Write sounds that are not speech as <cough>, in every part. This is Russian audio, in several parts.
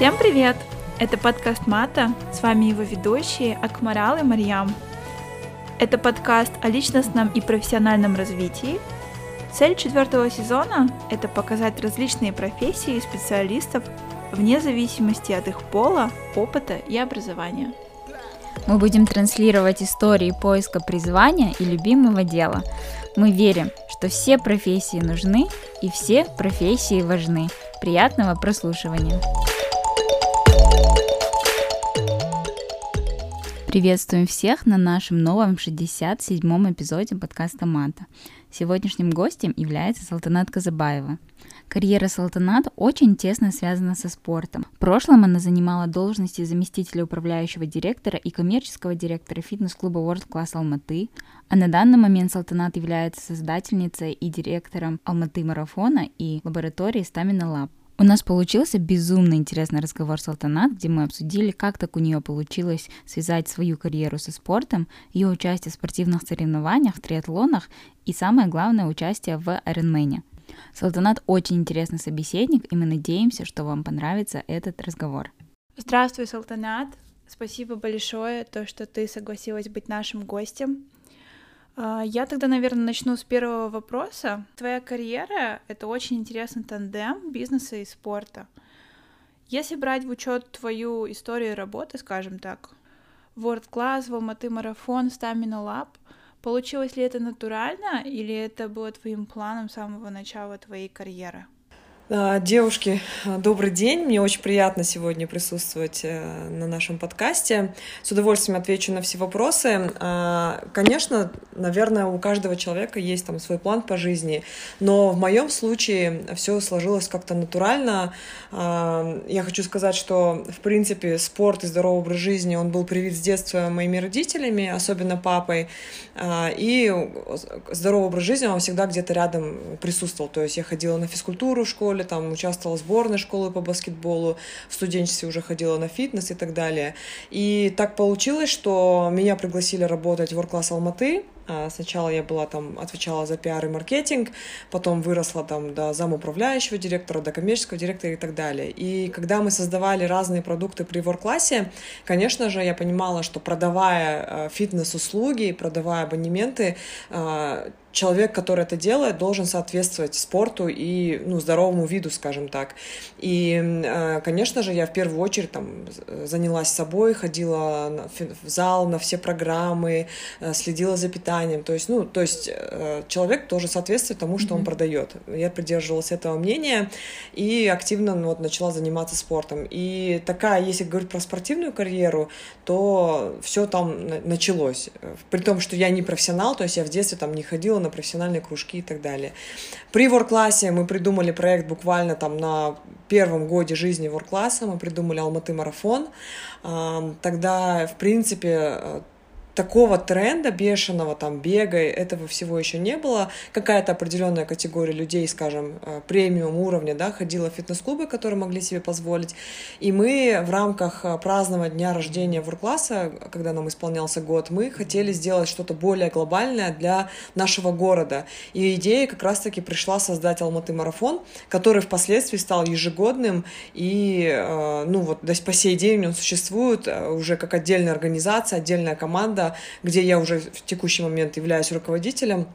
Всем привет! Это подкаст Мата, с вами его ведущие Акмарал и Марьям. Это подкаст о личностном и профессиональном развитии. Цель четвертого сезона – это показать различные профессии и специалистов вне зависимости от их пола, опыта и образования. Мы будем транслировать истории поиска призвания и любимого дела. Мы верим, что все профессии нужны и все профессии важны. Приятного прослушивания! Приветствуем всех на нашем новом 67-м эпизоде подкаста «Мата». Сегодняшним гостем является Салтанат Казабаева. Карьера Салтанат очень тесно связана со спортом. В прошлом она занимала должности заместителя управляющего директора и коммерческого директора фитнес-клуба World Class Алматы, а на данный момент Салтанат является создательницей и директором Алматы марафона и лаборатории Stamina Lab. У нас получился безумно интересный разговор с Алтанат, где мы обсудили, как так у нее получилось связать свою карьеру со спортом, ее участие в спортивных соревнованиях, триатлонах и самое главное участие в Ironman. Салтанат очень интересный собеседник, и мы надеемся, что вам понравится этот разговор. Здравствуй, Салтанат. Спасибо большое, то, что ты согласилась быть нашим гостем. А, я тогда, наверное, начну с первого вопроса. Твоя карьера — это очень интересный тандем бизнеса и спорта. Если брать в учет твою историю работы, скажем так, World Class, Алматы марафон, Stamina Lab, получилось ли это натурально или это было твоим планом с самого начала твоей карьеры? А, девушки, добрый день. Мне очень приятно сегодня присутствовать э, на нашем подкасте. С удовольствием отвечу на все вопросы. А, конечно, наверное, у каждого человека есть там свой план по жизни, но в моем случае все сложилось как-то натурально. А, я хочу сказать, что, в принципе, спорт и здоровый образ жизни, он был привит с детства моими родителями, особенно папой. И здоровый образ жизни, он всегда где-то рядом присутствовал. То есть я ходила на физкультуру в школе, школе, там участвовала в сборной школы по баскетболу, в студенчестве уже ходила на фитнес и так далее. И так получилось, что меня пригласили работать в Class Алматы, а, Сначала я была там, отвечала за пиар и маркетинг, потом выросла там до замуправляющего директора, до коммерческого директора и так далее. И когда мы создавали разные продукты при ворк-классе, конечно же, я понимала, что продавая а, фитнес-услуги, продавая абонементы, а, человек, который это делает, должен соответствовать спорту и ну, здоровому виду, скажем так. И, э, конечно же, я в первую очередь там занялась собой, ходила в зал на все программы, э, следила за питанием. То есть, ну, то есть э, человек тоже соответствует тому, что mm-hmm. он продает. Я придерживалась этого мнения и активно ну, вот, начала заниматься спортом. И такая, если говорить про спортивную карьеру, то все там началось. При том, что я не профессионал, то есть я в детстве там не ходила на профессиональные кружки и так далее. При ворклассе мы придумали проект буквально там на первом годе жизни воркласса, мы придумали Алматы марафон. Тогда, в принципе, такого тренда бешеного, там, бега, этого всего еще не было. Какая-то определенная категория людей, скажем, э, премиум уровня, да, ходила в фитнес-клубы, которые могли себе позволить. И мы в рамках э, празднования дня рождения Воркласса, когда нам исполнялся год, мы хотели сделать что-то более глобальное для нашего города. И идея как раз-таки пришла создать Алматы марафон, который впоследствии стал ежегодным, и, э, ну, вот, по сей день он существует уже как отдельная организация, отдельная команда, команда, где я уже в текущий момент являюсь руководителем.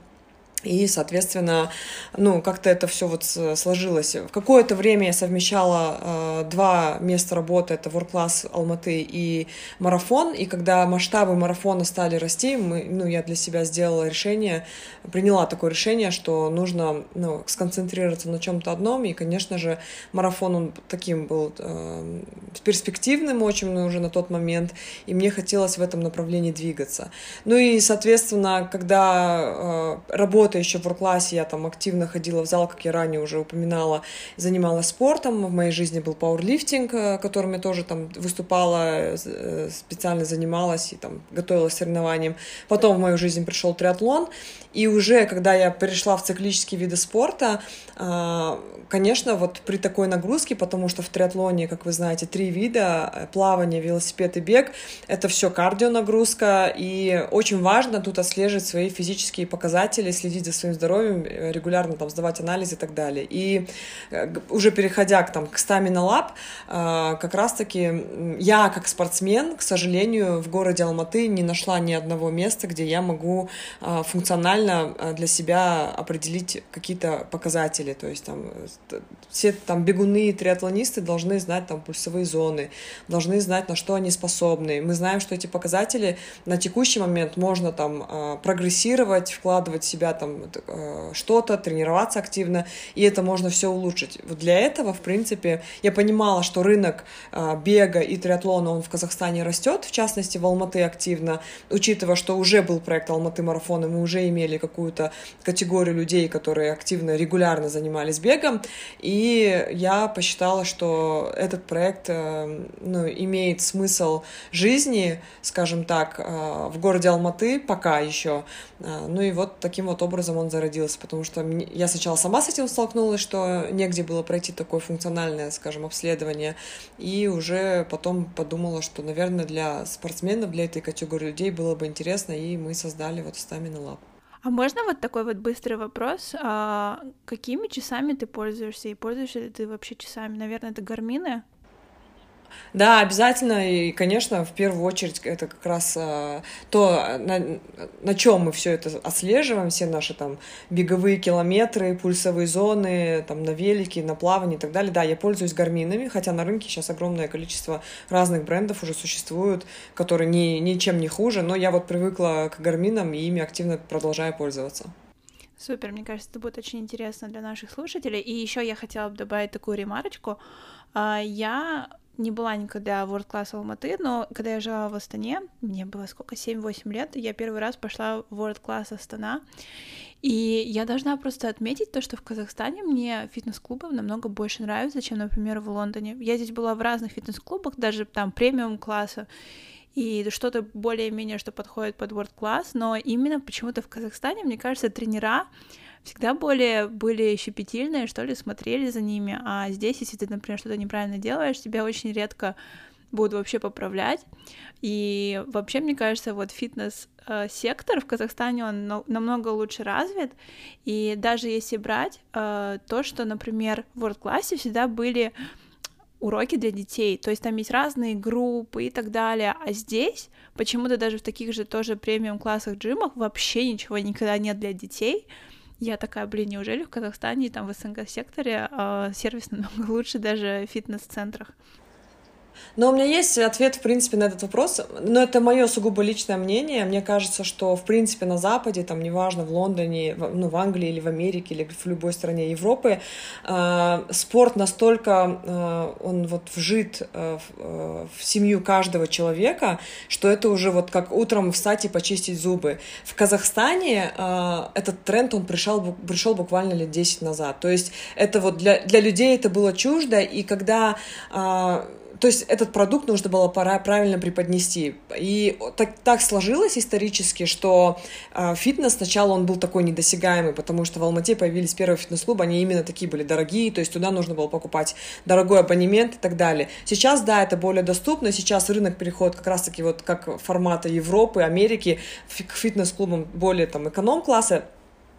И, соответственно, ну, как-то это все вот сложилось. В какое-то время я совмещала э, два места работы, это World Class Алматы и марафон, и когда масштабы марафона стали расти, мы, ну, я для себя сделала решение, приняла такое решение, что нужно ну, сконцентрироваться на чем-то одном, и, конечно же, марафон он таким был э, перспективным очень уже на тот момент, и мне хотелось в этом направлении двигаться. Ну и, соответственно, когда э, работа работая еще в ворклассе, я там активно ходила в зал, как я ранее уже упоминала, занималась спортом. В моей жизни был пауэрлифтинг, э, которым я тоже там выступала, э, специально занималась и там готовилась к соревнованиям. Потом в мою жизнь пришел триатлон. И уже, когда я перешла в циклические виды спорта, э, конечно, вот при такой нагрузке, потому что в триатлоне, как вы знаете, три вида, плавание, велосипед и бег, это все кардионагрузка, и очень важно тут отслеживать свои физические показатели, следить следить за своим здоровьем, регулярно там сдавать анализы и так далее. И уже переходя к, там, к Stamina Lab, как раз-таки я, как спортсмен, к сожалению, в городе Алматы не нашла ни одного места, где я могу функционально для себя определить какие-то показатели. То есть там все там бегуны, триатлонисты должны знать там пульсовые зоны, должны знать, на что они способны. Мы знаем, что эти показатели на текущий момент можно там а, прогрессировать, вкладывать в себя там а, что-то, тренироваться активно, и это можно все улучшить. Вот для этого, в принципе, я понимала, что рынок а, бега и триатлона, он в Казахстане растет, в частности, в Алматы активно, учитывая, что уже был проект Алматы марафон, и мы уже имели какую-то категорию людей, которые активно, регулярно занимались бегом, и я посчитала, что этот проект э, ну, имеет смысл жизни, скажем так, э, в городе Алматы пока еще. Э, ну и вот таким вот образом он зародился, потому что я сначала сама с этим столкнулась, что негде было пройти такое функциональное, скажем, обследование, и уже потом подумала, что, наверное, для спортсменов, для этой категории людей было бы интересно, и мы создали вот Stamina Lab. А можно вот такой вот быстрый вопрос? А какими часами ты пользуешься? И пользуешься ли ты вообще часами? Наверное, это гармины? Да, обязательно. И, конечно, в первую очередь это как раз а, то, на, на чем мы все это отслеживаем, все наши там беговые километры, пульсовые зоны, там на велике, на плавании и так далее. Да, я пользуюсь гарминами, хотя на рынке сейчас огромное количество разных брендов уже существуют, которые ни, ничем не хуже, но я вот привыкла к гарминам и ими активно продолжаю пользоваться. Супер, мне кажется, это будет очень интересно для наших слушателей. И еще я хотела бы добавить такую ремарочку. А, я не была никогда в World Class Алматы, но когда я жила в Астане, мне было сколько, 7-8 лет, я первый раз пошла в World Class Астана, и я должна просто отметить то, что в Казахстане мне фитнес-клубы намного больше нравятся, чем, например, в Лондоне. Я здесь была в разных фитнес-клубах, даже там премиум класса, и что-то более-менее, что подходит под World Class, но именно почему-то в Казахстане, мне кажется, тренера всегда более были щепетильные, что ли, смотрели за ними, а здесь, если ты, например, что-то неправильно делаешь, тебя очень редко будут вообще поправлять. И вообще, мне кажется, вот фитнес-сектор в Казахстане, он намного лучше развит. И даже если брать э, то, что, например, в World классе всегда были уроки для детей, то есть там есть разные группы и так далее, а здесь почему-то даже в таких же тоже премиум классах джимах вообще ничего никогда нет для детей, я такая, блин, неужели в Казахстане, там в СНГ-секторе э, сервис намного лучше даже в фитнес-центрах? Но у меня есть ответ, в принципе, на этот вопрос, но это мое сугубо личное мнение. Мне кажется, что, в принципе, на Западе, там, неважно, в Лондоне, в, ну, в Англии или в Америке, или в любой стране Европы, э, спорт настолько, э, он вот вжит э, в, э, семью каждого человека, что это уже вот как утром встать и почистить зубы. В Казахстане э, этот тренд, он пришел, пришел буквально лет 10 назад. То есть это вот для, для людей это было чуждо, и когда э, то есть этот продукт нужно было пора правильно преподнести. И так, так сложилось исторически, что э, фитнес сначала он был такой недосягаемый, потому что в Алмате появились первые фитнес-клубы, они именно такие были дорогие, то есть туда нужно было покупать дорогой абонемент и так далее. Сейчас, да, это более доступно, сейчас рынок переходит как раз-таки вот как формата Европы, Америки к фитнес-клубам более там эконом-класса,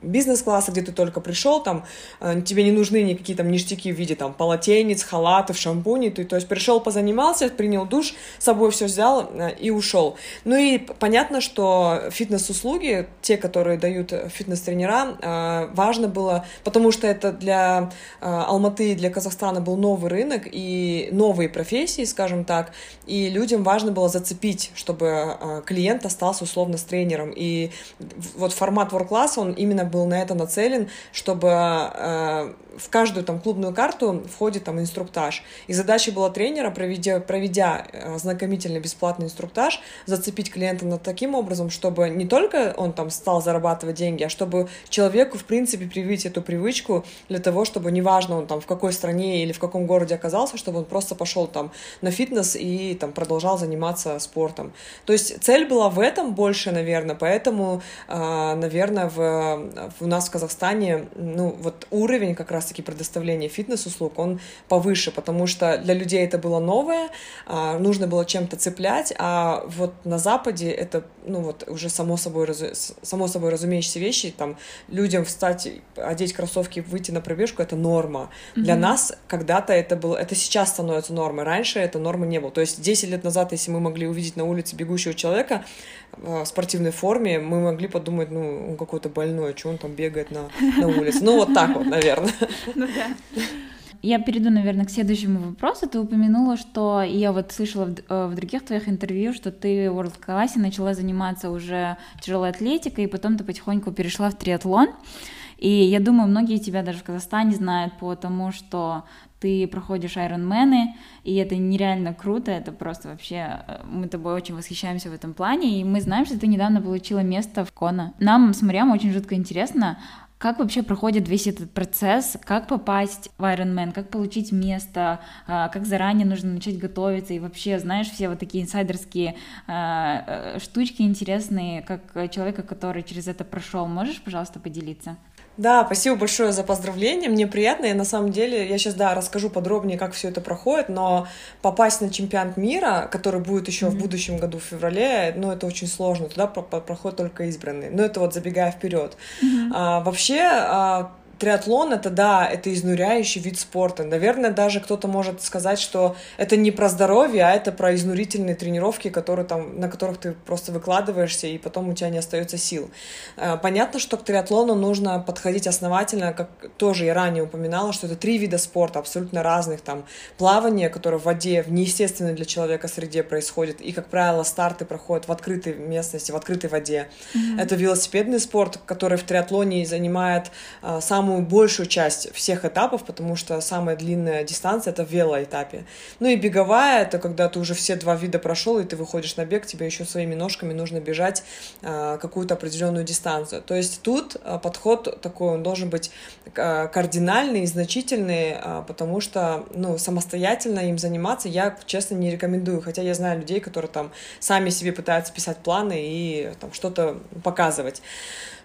бизнес-класса, где ты только пришел, там э, тебе не нужны никакие там ништяки в виде там полотенец, халатов, шампуней, ты то есть пришел, позанимался, принял душ, с собой все взял э, и ушел. Ну и понятно, что фитнес-услуги, те, которые дают фитнес-тренера, э, важно было, потому что это для Алматы, для Казахстана был новый рынок и новые профессии, скажем так, и людям важно было зацепить, чтобы клиент остался условно с тренером. И вот формат work-класса, он именно был на это нацелен, чтобы э, в каждую там клубную карту входит там инструктаж. И задача была тренера, проведя, проведя э, ознакомительный бесплатный инструктаж, зацепить клиента над таким образом, чтобы не только он там стал зарабатывать деньги, а чтобы человеку, в принципе, привить эту привычку для того, чтобы неважно он там в какой стране или в каком городе оказался, чтобы он просто пошел там на фитнес и там продолжал заниматься спортом. То есть цель была в этом больше, наверное, поэтому, э, наверное, в у нас в Казахстане, ну, вот уровень как раз-таки предоставления фитнес-услуг, он повыше, потому что для людей это было новое, а, нужно было чем-то цеплять, а вот на Западе это, ну, вот уже само собой, само собой разумеющиеся вещи, там, людям встать, одеть кроссовки, выйти на пробежку, это норма. Mm-hmm. Для нас когда-то это было, это сейчас становится нормой, раньше это нормы не было. То есть 10 лет назад, если мы могли увидеть на улице бегущего человека, в спортивной форме, мы могли подумать, ну, он какой-то больной, что он там бегает на, на улице. Ну, вот так вот, наверное. Ну да. Я перейду, наверное, к следующему вопросу. Ты упомянула, что я вот слышала в, э, в других твоих интервью, что ты в World классе начала заниматься уже тяжелой атлетикой, и потом ты потихоньку перешла в триатлон. И я думаю, многие тебя даже в Казахстане знают по тому, что ты проходишь Ironman, и это нереально круто, это просто вообще, э, мы тобой очень восхищаемся в этом плане, и мы знаем, что ты недавно получила место в Кона. Нам с Мариам очень жутко интересно, как вообще проходит весь этот процесс, как попасть в Ironman, как получить место, а, как заранее нужно начать готовиться, и вообще, знаешь, все вот такие инсайдерские э, штучки интересные, как человека, который через это прошел. Можешь, пожалуйста, поделиться? Да, спасибо большое за поздравления. Мне приятно. И на самом деле, я сейчас, да, расскажу подробнее, как все это проходит, но попасть на чемпионат мира, который будет еще mm-hmm. в будущем году в феврале, ну, это очень сложно. Туда проходят только избранные. Но это вот забегая вперед. Mm-hmm. А, вообще, а, триатлон это да, это изнуряющий вид спорта. Наверное, даже кто-то может сказать, что это не про здоровье, а это про изнурительные тренировки, которые там, на которых ты просто выкладываешься, и потом у тебя не остается сил. Э, понятно, что к триатлону нужно подходить основательно, как тоже я ранее упоминала, что это три вида спорта, абсолютно разных. Там плавание, которое в воде, в неестественной для человека среде происходит, и, как правило, старты проходят в открытой местности, в открытой воде. Mm-hmm. Это велосипедный спорт, который в триатлоне занимает э, сам самую большую часть всех этапов, потому что самая длинная дистанция это в велоэтапе. Ну и беговая это когда ты уже все два вида прошел и ты выходишь на бег, тебе еще своими ножками нужно бежать а, какую-то определенную дистанцию. То есть тут а, подход такой, он должен быть а, кардинальный и значительный, потому что ну, самостоятельно им заниматься я, честно, не рекомендую. Хотя я знаю людей, которые там сами себе пытаются писать планы и там что-то показывать.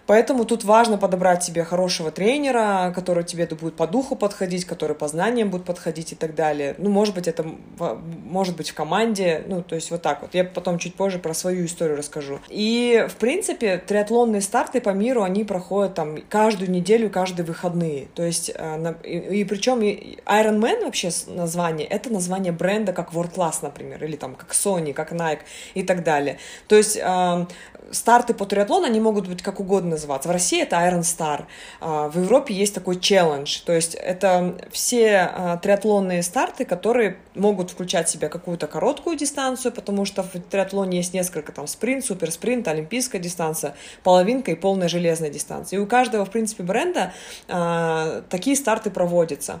Поэтому тут важно подобрать себе хорошего тренера, который тебе будет по духу подходить, который по знаниям будет подходить и так далее. Ну, может быть, это может быть в команде, ну, то есть вот так вот. Я потом чуть позже про свою историю расскажу. И, в принципе, триатлонные старты по миру, они проходят там каждую неделю, каждые выходные. То есть, э, и, и причем Ironman вообще название, это название бренда как World Class, например, или там как Sony, как Nike и так далее. То есть, э, старты по триатлону, они могут быть как угодно называться. В России это Iron Star. А, в Европе есть такой челлендж. То есть это все а, триатлонные старты, которые могут включать в себя какую-то короткую дистанцию, потому что в триатлоне есть несколько, там, спринт, суперспринт, олимпийская дистанция, половинка и полная железная дистанция. И у каждого, в принципе, бренда э, такие старты проводятся.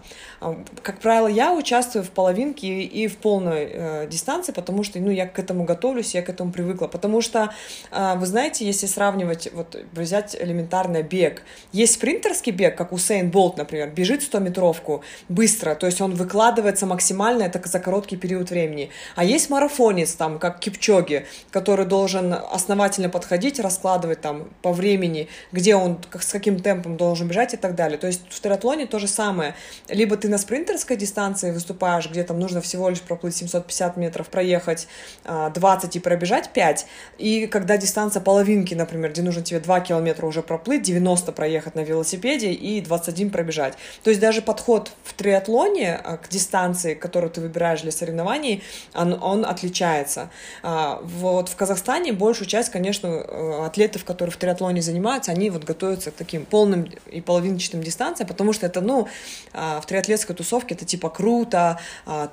Как правило, я участвую в половинке и в полной э, дистанции, потому что, ну, я к этому готовлюсь, я к этому привыкла. Потому что, э, вы знаете, если сравнивать, вот, взять элементарный бег, есть спринтерский бег, как Усейн Болт, например, бежит 100-метровку быстро, то есть он выкладывается максимально, это за короткий период времени. А есть марафонец, там, как Кипчоги, который должен основательно подходить, раскладывать там по времени, где он, как, с каким темпом должен бежать и так далее. То есть в триатлоне то же самое. Либо ты на спринтерской дистанции выступаешь, где там нужно всего лишь проплыть 750 метров, проехать 20 а, и пробежать 5, и когда дистанция половинки, например, где нужно тебе 2 километра уже проплыть, 90 проехать на велосипеде и 21 пробежать. То есть даже подход в триатлоне а, к дистанции, которую ты выбираешь для соревнований, он, он отличается. А, вот в Казахстане большую часть, конечно, э, атлетов, которые в триатлоне занимаются, они вот готовятся к таким полным и половинчатым дистанциям, потому что это, ну, а, в триатлетской тусовке это типа круто,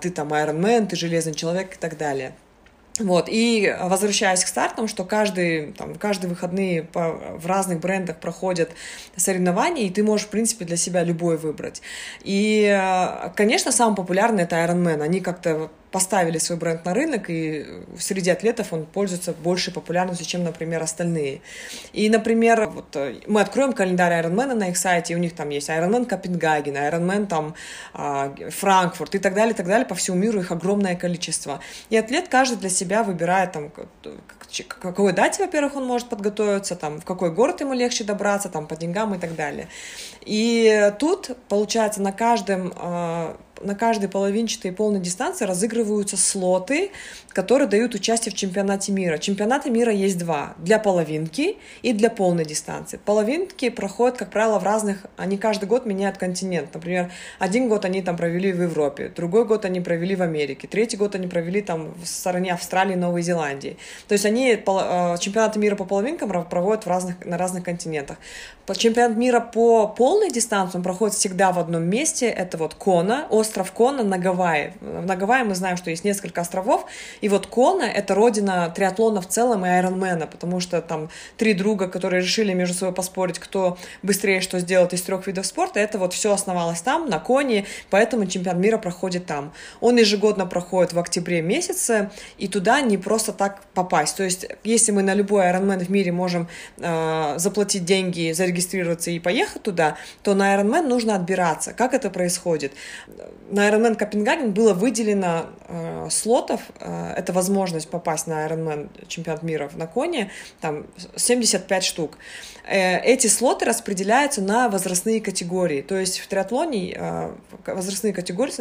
ты там Ironman, ты железный человек и так далее. Вот, и возвращаясь к стартам, что каждый, там, каждые выходные по, в разных брендах проходят соревнования, и ты можешь, в принципе, для себя любой выбрать. И, конечно, самый популярный это Ironman. Они как-то поставили свой бренд на рынок, и среди атлетов он пользуется большей популярностью, чем, например, остальные. И, например, вот э, мы откроем календарь Ironman на их сайте, и у них там есть Ironman Копенгаген, Ironman там а, Франкфурт и так далее, и так далее, по всему миру их огромное количество. И атлет каждый для себя выбирает там к какой дате, во-первых, он может подготовиться, там, в какой город ему легче добраться, там, по деньгам и так далее. И тут, получается, на каждом а, на каждой половинчатой и полной дистанции разыгрываются слоты, которые дают участие в чемпионате мира. Чемпионаты мира есть два. Для половинки и для полной дистанции. Половинки проходят, как правило, в разных... Они каждый год меняют континент. Например, один год они там провели в Европе, другой год они провели в Америке, третий год они провели там в стороне Австралии Новой Зеландии. То есть они э, чемпионаты мира по половинкам проводят в разных, на разных континентах. Чемпионат мира по полной дистанции он проходит всегда в одном месте. Это вот Кона, остров Кона на Гавайи. На Гавайи мы знаем, что есть несколько островов. И вот Кона — это родина триатлона в целом и айронмена, потому что там три друга, которые решили между собой поспорить, кто быстрее что сделает из трех видов спорта, это вот все основалось там, на Коне, поэтому чемпионат мира проходит там. Он ежегодно проходит в октябре месяце, и туда не просто так попасть. То есть, если мы на любой айронмен в мире можем э, заплатить деньги, зарегистрировать зарегистрироваться и поехать туда, то на Ironman нужно отбираться. Как это происходит? На Ironman Копенгаген было выделено э, слотов, э, это возможность попасть на Ironman чемпионат мира на коне, там 75 штук. Э, эти слоты распределяются на возрастные категории. То есть в триатлоне э, возрастные категории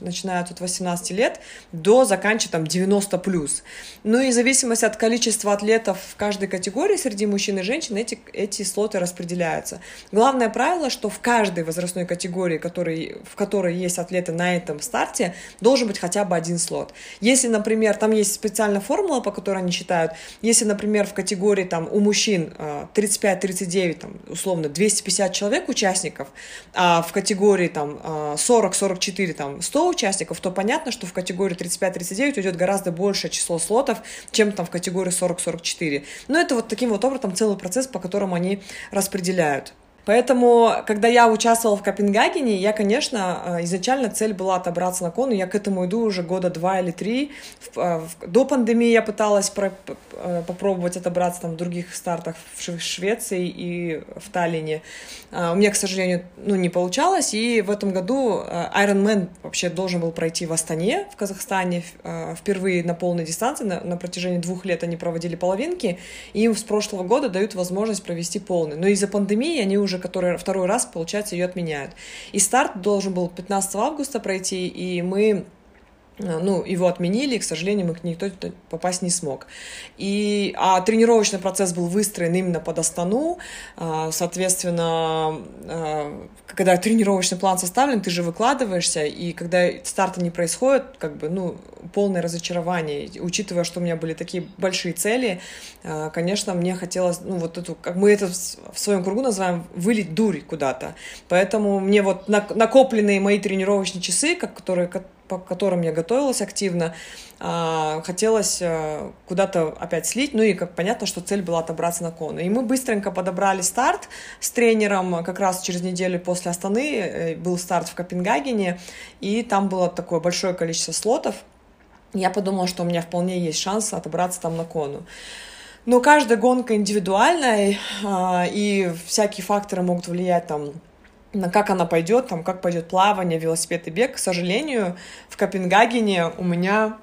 начинают от 18 лет до заканчивая там 90 плюс. Ну и в зависимости от количества атлетов в каждой категории среди мужчин и женщин эти, эти слоты распределяются. Главное правило, что в каждой возрастной категории, который, в которой есть атлеты на этом старте, должен быть хотя бы один слот. Если, например, там есть специальная формула, по которой они считают, если, например, в категории там у мужчин 30 э, 35-39, там, условно, 250 человек участников, а в категории там 40-44, там 100 участников, то понятно, что в категории 35-39 уйдет гораздо большее число слотов, чем там в категории 40-44. Но это вот таким вот образом целый процесс, по которому они распределяют. Поэтому, когда я участвовала в Копенгагене, я, конечно, э, изначально цель была отобраться на кону. Я к этому иду уже года два или три. Э, до пандемии я пыталась про э, попробовать отобраться там в других стартах в Швеции и в Таллине. У меня, к сожалению, ну, не получалось. И в этом году Ironman вообще должен был пройти в Астане, в Казахстане. Впервые на полной дистанции. На, протяжении двух лет они проводили половинки. И им с прошлого года дают возможность провести полный. Но из-за пандемии они уже уже который второй раз, получается, ее отменяют. И старт должен был 15 августа пройти, и мы ну, его отменили, и, к сожалению, мы к никто попасть не смог. И, а тренировочный процесс был выстроен именно под Астану, э, соответственно, э, когда тренировочный план составлен, ты же выкладываешься, и когда старта не происходит, как бы, ну, полное разочарование, учитывая, что у меня были такие большие цели, конечно, мне хотелось, ну, вот эту, как мы это в своем кругу называем, вылить дурь куда-то. Поэтому мне вот накопленные мои тренировочные часы, как, которые по которым я готовилась активно, а, хотелось э, куда-то опять слить, ну и как понятно, что цель была отобраться на кону. И мы быстренько подобрали старт с тренером, как раз через неделю после Астаны э, был старт в Копенгагене, и там было такое большое количество слотов. Я подумала, что у меня вполне есть шанс отобраться там на кону. Но каждая гонка индивидуальная, и всякие факторы могут влиять там как она пойдет, там, как пойдет плавание, велосипед и бег. К сожалению, в Копенгагене у меня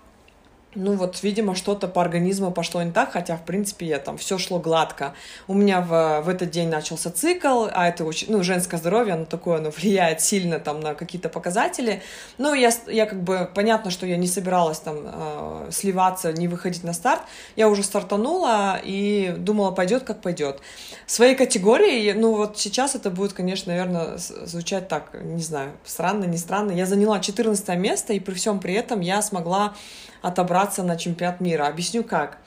ну вот, видимо, что-то по организму пошло не так, хотя, в принципе, я там все шло гладко. У меня в, в этот день начался цикл, а это очень, ну, женское здоровье, оно такое, оно <laughs> влияет сильно там на какие-то показатели. Но я, я как бы, понятно, что я не собиралась там э, сливаться, не выходить на старт. Я уже стартанула и думала, пойдет как пойдет. Своей категории, ну вот сейчас это будет, конечно, наверное, звучать так, не знаю, странно, не странно. Я заняла 14 место, и при всем при этом я смогла отобраться на чемпионат мира. Объясню как.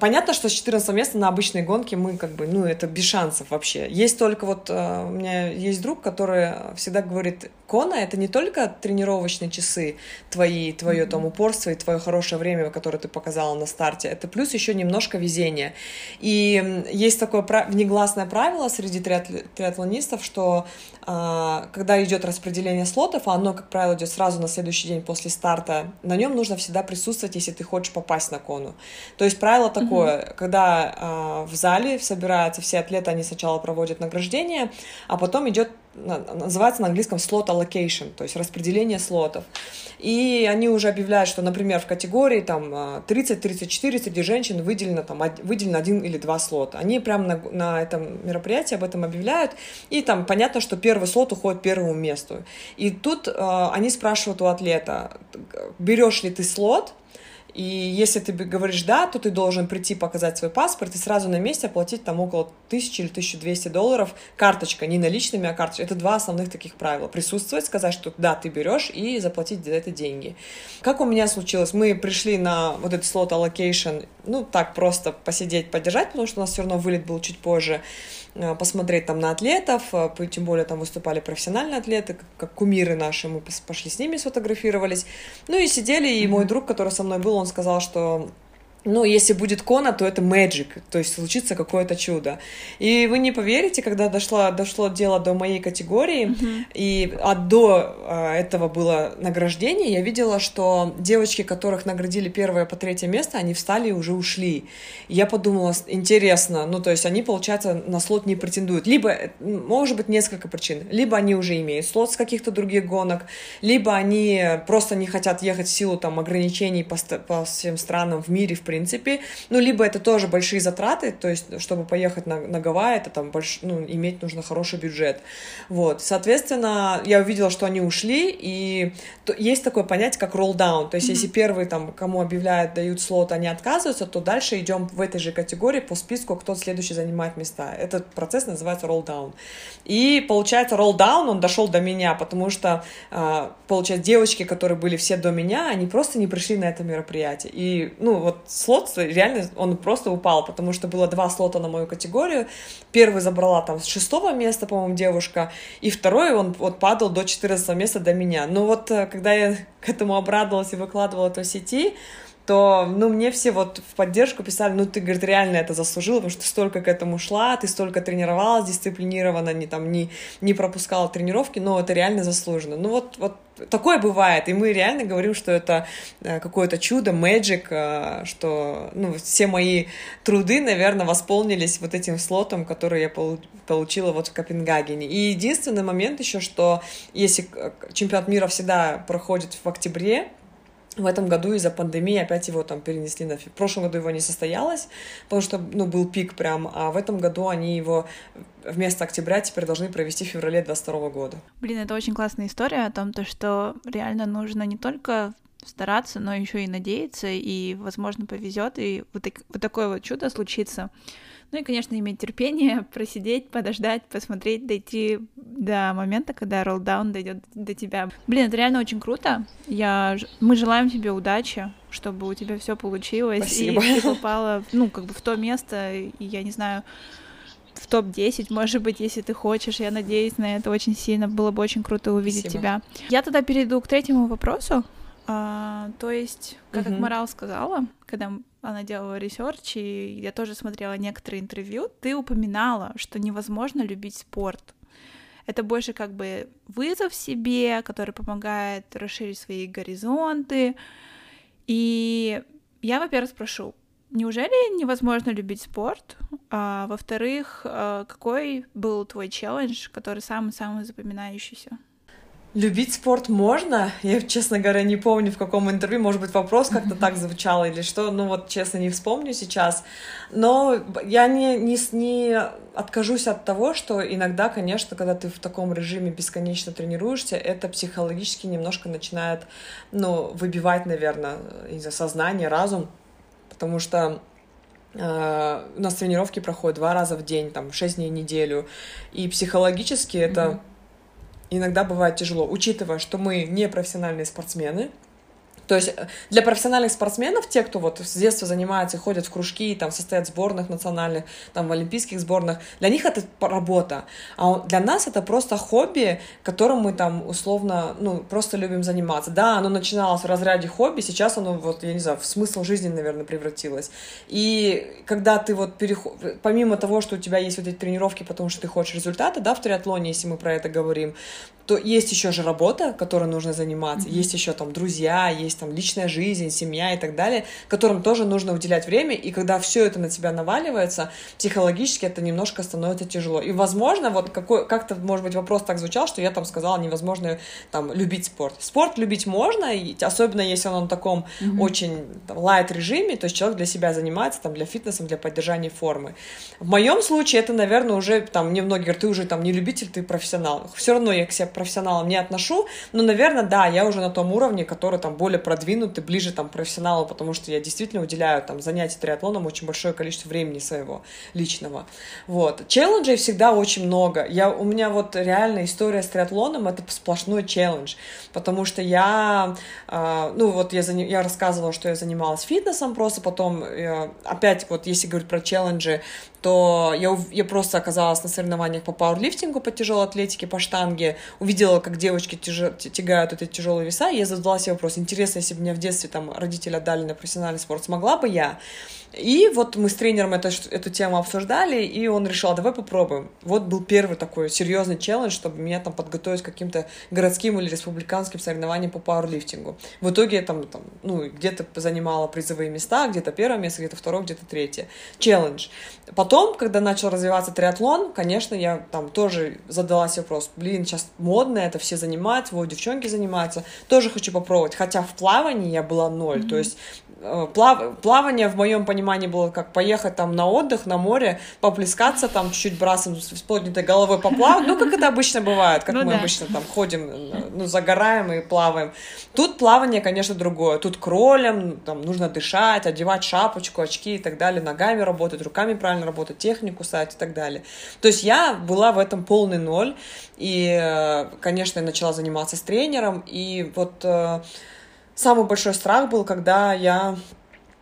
Понятно, что с 14 места на обычной гонке мы как бы, ну, это без шансов вообще. Есть только вот, э, у меня есть друг, который всегда говорит, Кона — это не только тренировочные часы твои, твое mm-hmm. там упорство и твое хорошее время, которое ты показала на старте, это плюс еще немножко везения. И есть такое негласное правило среди триатлонистов, что а, когда идет распределение слотов, а оно, как правило, идет сразу на следующий день после старта, на нем нужно всегда присутствовать, если ты хочешь попасть на кону. То есть правило такое, mm-hmm. когда э, в зале собираются все атлеты, они сначала проводят награждение, а потом идет называется на английском slot allocation, то есть распределение слотов. И они уже объявляют, что, например, в категории там 30-34 среди женщин выделено, там, выделено один или два слота. Они прямо на, на этом мероприятии об этом объявляют. И там понятно, что первый слот уходит первому месту. И тут э, они спрашивают у атлета, берешь ли ты слот, и если ты говоришь «да», то ты должен прийти показать свой паспорт и сразу на месте оплатить там около 1000 или 1200 долларов карточка, не наличными, а карточкой. Это два основных таких правила. Присутствовать, сказать, что да, ты берешь, и заплатить за это деньги. Как у меня случилось? Мы пришли на вот этот слот allocation, ну, так просто посидеть, поддержать, потому что у нас все равно вылет был чуть позже. Э, посмотреть там на атлетов, э, тем более там выступали профессиональные атлеты, как кумиры наши, мы пошли с ними сфотографировались. Ну и сидели, и мой друг, который со мной был, он сказал, что ну, если будет Кона, то это magic, то есть случится какое-то чудо. И вы не поверите, когда дошло, дошло дело до моей категории, mm-hmm. и а до а, этого было награждение, я видела, что девочки, которых наградили первое по третье место, они встали и уже ушли. И я подумала, интересно, ну, то есть они, получается, на слот не претендуют. Либо, может быть, несколько причин. Либо они уже имеют слот с каких-то других гонок, либо они просто не хотят ехать в силу там ограничений по, по всем странам в мире, в принципе. Ну, либо это тоже большие затраты, то есть, чтобы поехать на, на Гавайи, это там больш... ну, иметь нужно хороший бюджет. Вот, соответственно, я увидела, что они ушли, и есть такое понятие, как roll-down, то есть, mm-hmm. если первые там, кому объявляют, дают слот, они отказываются, то дальше идем в этой же категории по списку, кто следующий занимает места. Этот процесс называется roll-down. И, получается, roll-down, он дошел до меня, потому что, а, получается, девочки, которые были все до меня, они просто не пришли на это мероприятие. И, ну, вот слот реально, он просто упал, потому что было два слота на мою категорию. Первый забрала там с шестого места, по-моему, девушка, и второй он вот падал до 14 места до меня. Но вот э, когда я к этому обрадовалась и выкладывала это в сети, то, ну, мне все вот в поддержку писали, ну, ты, говорит, реально это заслужила, потому что ты столько к этому шла, ты столько тренировалась дисциплинированно, не там, не, не пропускала тренировки, но это реально заслуженно. Ну, вот, вот такое бывает, и мы реально говорим, что это э, какое-то чудо, э, что, ну, все мои труды, наверное, восполнились вот этим слотом, который я получила вот в Копенгагене. И единственный момент еще, что если э, чемпионат мира всегда проходит в октябре, в этом году из-за пандемии опять его там перенесли на... В прошлом году его не состоялось, потому что, ну, был пик прям, а в этом году они его вместо октября теперь должны провести в феврале 22 года. Блин, это очень классная история о том, то, что реально нужно не только стараться, но еще и надеяться, и, возможно, повезет, и вот, так, вот такое вот чудо случится. Ну и, конечно, иметь терпение, <laughs> просидеть, подождать, посмотреть, дойти до момента, когда роллдаун дойдет до тебя. Блин, это реально очень круто. Я... Мы желаем тебе удачи, чтобы у тебя все получилось. Спасибо. И ты <laughs> попала, ну, как бы в то место, и я не знаю, в топ-10, может быть, если ты хочешь. Я надеюсь на это очень сильно. Было бы очень круто увидеть Спасибо. тебя. Я тогда перейду к третьему вопросу. А, то есть, как uh-huh. Акмарал сказала, когда она делала research, и я тоже смотрела некоторые интервью, ты упоминала, что невозможно любить спорт. Это больше как бы вызов себе, который помогает расширить свои горизонты. И я, во-первых, спрошу, неужели невозможно любить спорт? А, во-вторых, а, какой был твой челлендж, который самый-самый запоминающийся? Любить спорт можно. Я, честно говоря, не помню, в каком интервью, может быть, вопрос как-то так звучал или что, ну вот, честно, не вспомню сейчас. Но я не, не, не откажусь от того, что иногда, конечно, когда ты в таком режиме бесконечно тренируешься, это психологически немножко начинает, ну, выбивать, наверное, из-за сознания, разум, потому что Uh, у нас тренировки проходят два раза в день, там, шесть дней в неделю, и психологически mm-hmm. Иногда бывает тяжело, учитывая, что мы не профессиональные спортсмены, То есть э, для профессиональных спортсменов, те, кто вот с детства занимается, ходят в кружки, там состоят в сборных национальных, там в олимпийских сборных, для них это работа. А для нас это просто хобби, которым мы там условно, ну, просто любим заниматься. Да, оно начиналось в разряде хобби, сейчас оно вот, я не знаю, в смысл жизни, наверное, превратилось. И когда ты вот переход... помимо того, что у тебя есть вот эти тренировки, потому что ты хочешь результата, да, в триатлоне, если мы про это говорим, то есть еще же работа, которой нужно заниматься, mm-hmm. есть еще там друзья, есть там личная жизнь, семья и так далее, которым тоже нужно уделять время, и когда все это на тебя наваливается, психологически это немножко становится тяжело. И, возможно, вот какой, как-то, может быть, вопрос так звучал, что я там сказала, невозможно там любить спорт. Спорт любить можно, и, особенно если он на таком mm-hmm. очень лайт режиме, то есть человек для себя занимается, там, для фитнеса, для поддержания формы. В моем случае это, наверное, уже там, мне многие говорят, ты уже там не любитель, ты профессионал. Все равно я к себе профессионалом не отношу, но, наверное, да, я уже на том уровне, который там более продвинутый, ближе там к профессионалу, потому что я действительно уделяю там занятия триатлоном очень большое количество времени своего личного. Вот. Челленджей всегда очень много. Я, у меня вот реально история с триатлоном — это сплошной челлендж, потому что я, э, ну вот я, заня... я рассказывала, что я занималась фитнесом, просто потом э, опять вот если говорить про челленджи, то я, я просто оказалась на соревнованиях по пауэрлифтингу, по тяжелой атлетике, по штанге, увидела, как девочки тяж, тягают эти тяжелые веса, и я задала себе вопрос, интересно, если бы меня в детстве там родители отдали на профессиональный спорт, смогла бы я? И вот мы с тренером это, эту тему обсуждали, и он решил, а давай попробуем. Вот был первый такой серьезный челлендж, чтобы меня там подготовить к каким-то городским или республиканским соревнованиям по пауэрлифтингу. В итоге я там, там ну, где-то занимала призовые места, где-то первое место, где-то второе, где-то третье. Челлендж. Потом, когда начал развиваться триатлон, конечно, я там тоже задалась вопрос, блин, сейчас модно это, все занимаются, вот девчонки занимаются, тоже хочу попробовать. Хотя в плавании я была ноль, mm-hmm. то есть плав... плавание в моем понимании было как поехать там на отдых, на море, поплескаться там чуть-чуть брасом с поднятой головой поплавать, ну, как это обычно бывает, как ну, мы да. обычно там ходим, э, ну, загораем и плаваем. Тут плавание, конечно, другое. Тут кролем, там нужно дышать, одевать шапочку, очки и так далее, ногами работать, руками правильно работать, технику ставить и так далее. То есть я была в этом полный ноль, и, э, конечно, я начала заниматься с тренером, и вот Самый большой страх был, когда я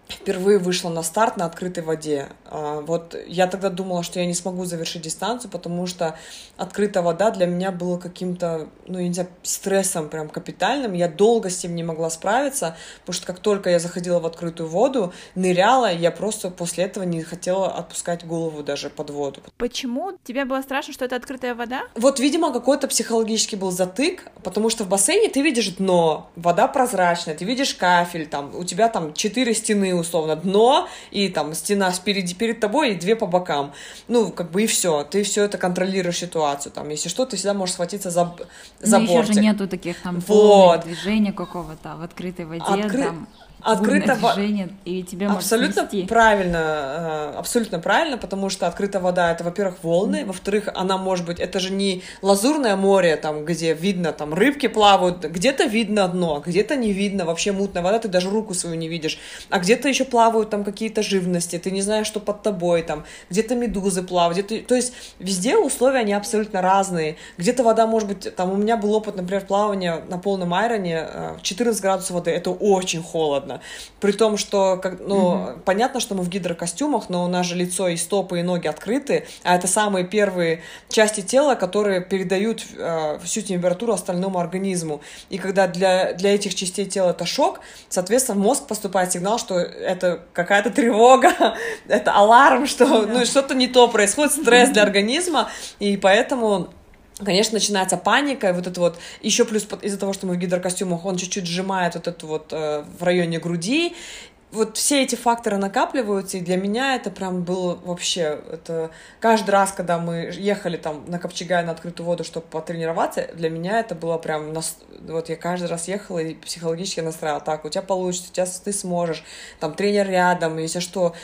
впервые вышла на старт на открытой воде. А, вот я тогда думала, что я не смогу завершить дистанцию, потому что открытая вода для меня была каким-то, ну, я не знаю, стрессом прям капитальным. Я долго с ним не могла справиться, потому что как только я заходила в открытую воду, ныряла, я просто после этого не хотела отпускать голову даже под воду. Почему? Тебе было страшно, что это открытая вода? Вот, видимо, какой-то психологический был затык, потому что в бассейне ты видишь дно, вода прозрачная, ты видишь кафель, там, у тебя там четыре стены условно, дно и там стена спереди перед тобой и две по бокам. Ну, как бы и все. Ты все это контролируешь ситуацию. Там, если что, ты всегда можешь схватиться за, за Но бортик. еще же нету таких там вот. движения какого-то в открытой воде. Откры... Там открыто движение, и тебе абсолютно правильно, э, абсолютно правильно, потому что открытая вода это, во-первых, волны, mm-hmm. во-вторых, она может быть, это же не лазурное море, там, где видно, там рыбки плавают, где-то видно дно, где-то не видно, вообще мутная вода, ты даже руку свою не видишь, а где-то еще плавают там какие-то живности, ты не знаешь, что под тобой, там, где-то медузы плавают, где-то, то есть везде условия они абсолютно разные, где-то вода может быть, там, у меня был опыт, например, плавания на полном айроне, 14 э, градусов воды, это очень холодно холодно. При том, что, как, ну, mm-hmm. понятно, что мы в гидрокостюмах, но у нас же лицо и стопы и ноги открыты, а это самые первые части тела, которые передают э, всю температуру остальному организму. И когда для, для этих частей тела это шок, соответственно, в мозг поступает сигнал, что это какая-то тревога, <laughs> это аларм, что yeah. ну, что-то не то происходит, стресс для <laughs> организма, и поэтому Конечно, начинается паника, и вот это вот, еще плюс из-за того, что мы в гидрокостюмах, он чуть-чуть сжимает вот это вот э, в районе груди, вот все эти факторы накапливаются, и для меня это прям было вообще, это каждый раз, когда мы ехали там на Копчегай на открытую воду, чтобы потренироваться, для меня это было прям, нас... вот я каждый раз ехала и психологически настраивала, так, у тебя получится, у тебя ты сможешь, там тренер рядом, если что,